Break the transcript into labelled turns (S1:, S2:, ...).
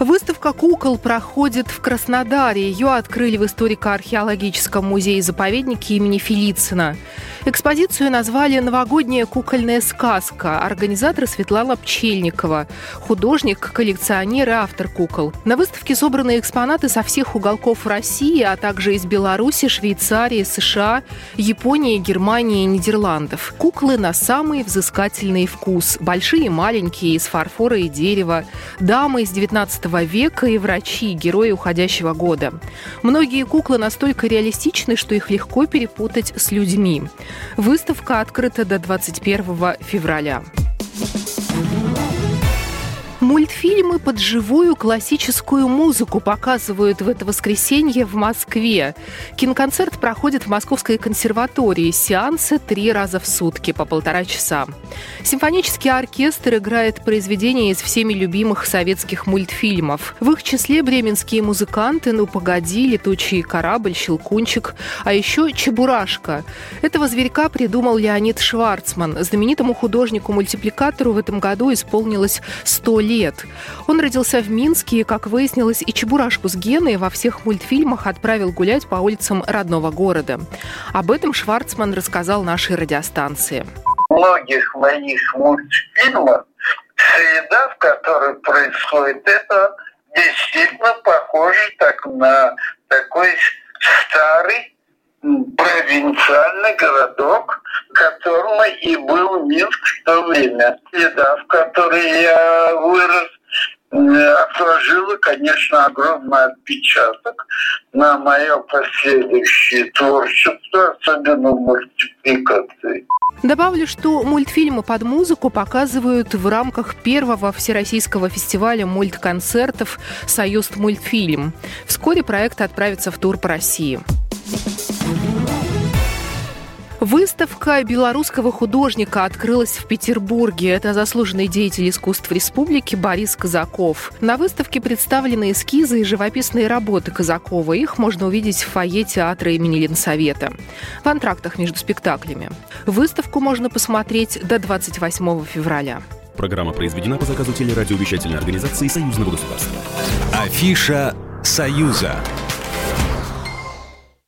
S1: Выставка кукол проходит в Краснодаре. Ее открыли в историко-археологическом музее-заповеднике имени Филицина. Экспозицию назвали «Новогодняя кукольная сказка». Организатор Светлана Пчельникова. Художник, коллекционер и автор кукол. На выставке собраны экспонаты со всех уголков России, а также из Беларуси, Швейцарии, США, Японии, Германии и Нидерландов. Куклы на самый взыскательный вкус. Большие маленькие, из фарфора и дерева. Дамы из 19 века и врачи, герои уходящего года. Многие куклы настолько реалистичны, что их легко перепутать с людьми. Выставка открыта до 21 февраля. Мультфильмы под живую классическую музыку показывают в это воскресенье в Москве. Киноконцерт проходит в Московской консерватории. Сеансы три раза в сутки по полтора часа. Симфонический оркестр играет произведения из всеми любимых советских мультфильмов. В их числе бременские музыканты «Ну погоди», «Летучий корабль», «Щелкунчик», а еще «Чебурашка». Этого зверька придумал Леонид Шварцман. Знаменитому художнику-мультипликатору в этом году исполнилось 100 лет лет. Он родился в Минске и, как выяснилось, и Чебурашку с Геной во всех мультфильмах отправил гулять по улицам родного города. Об этом Шварцман рассказал нашей радиостанции.
S2: Многих моих мультфильмах среда, в которой происходит это, действительно похоже так на такой старый провинциальный городок, которым и был Минск в то время. Среда, в которой я вырос, отложила, конечно, огромный отпечаток на мое последующее творчество, особенно мультипликации.
S1: Добавлю, что мультфильмы под музыку показывают в рамках первого всероссийского фестиваля мультконцертов «Союз мультфильм». Вскоре проект отправится в тур по России. Выставка белорусского художника открылась в Петербурге. Это заслуженный деятель искусств республики Борис Казаков. На выставке представлены эскизы и живописные работы Казакова. Их можно увидеть в фойе театра имени Ленсовета. В антрактах между спектаклями. Выставку можно посмотреть до 28 февраля.
S3: Программа произведена по заказу телерадиовещательной организации Союзного государства. Афиша «Союза».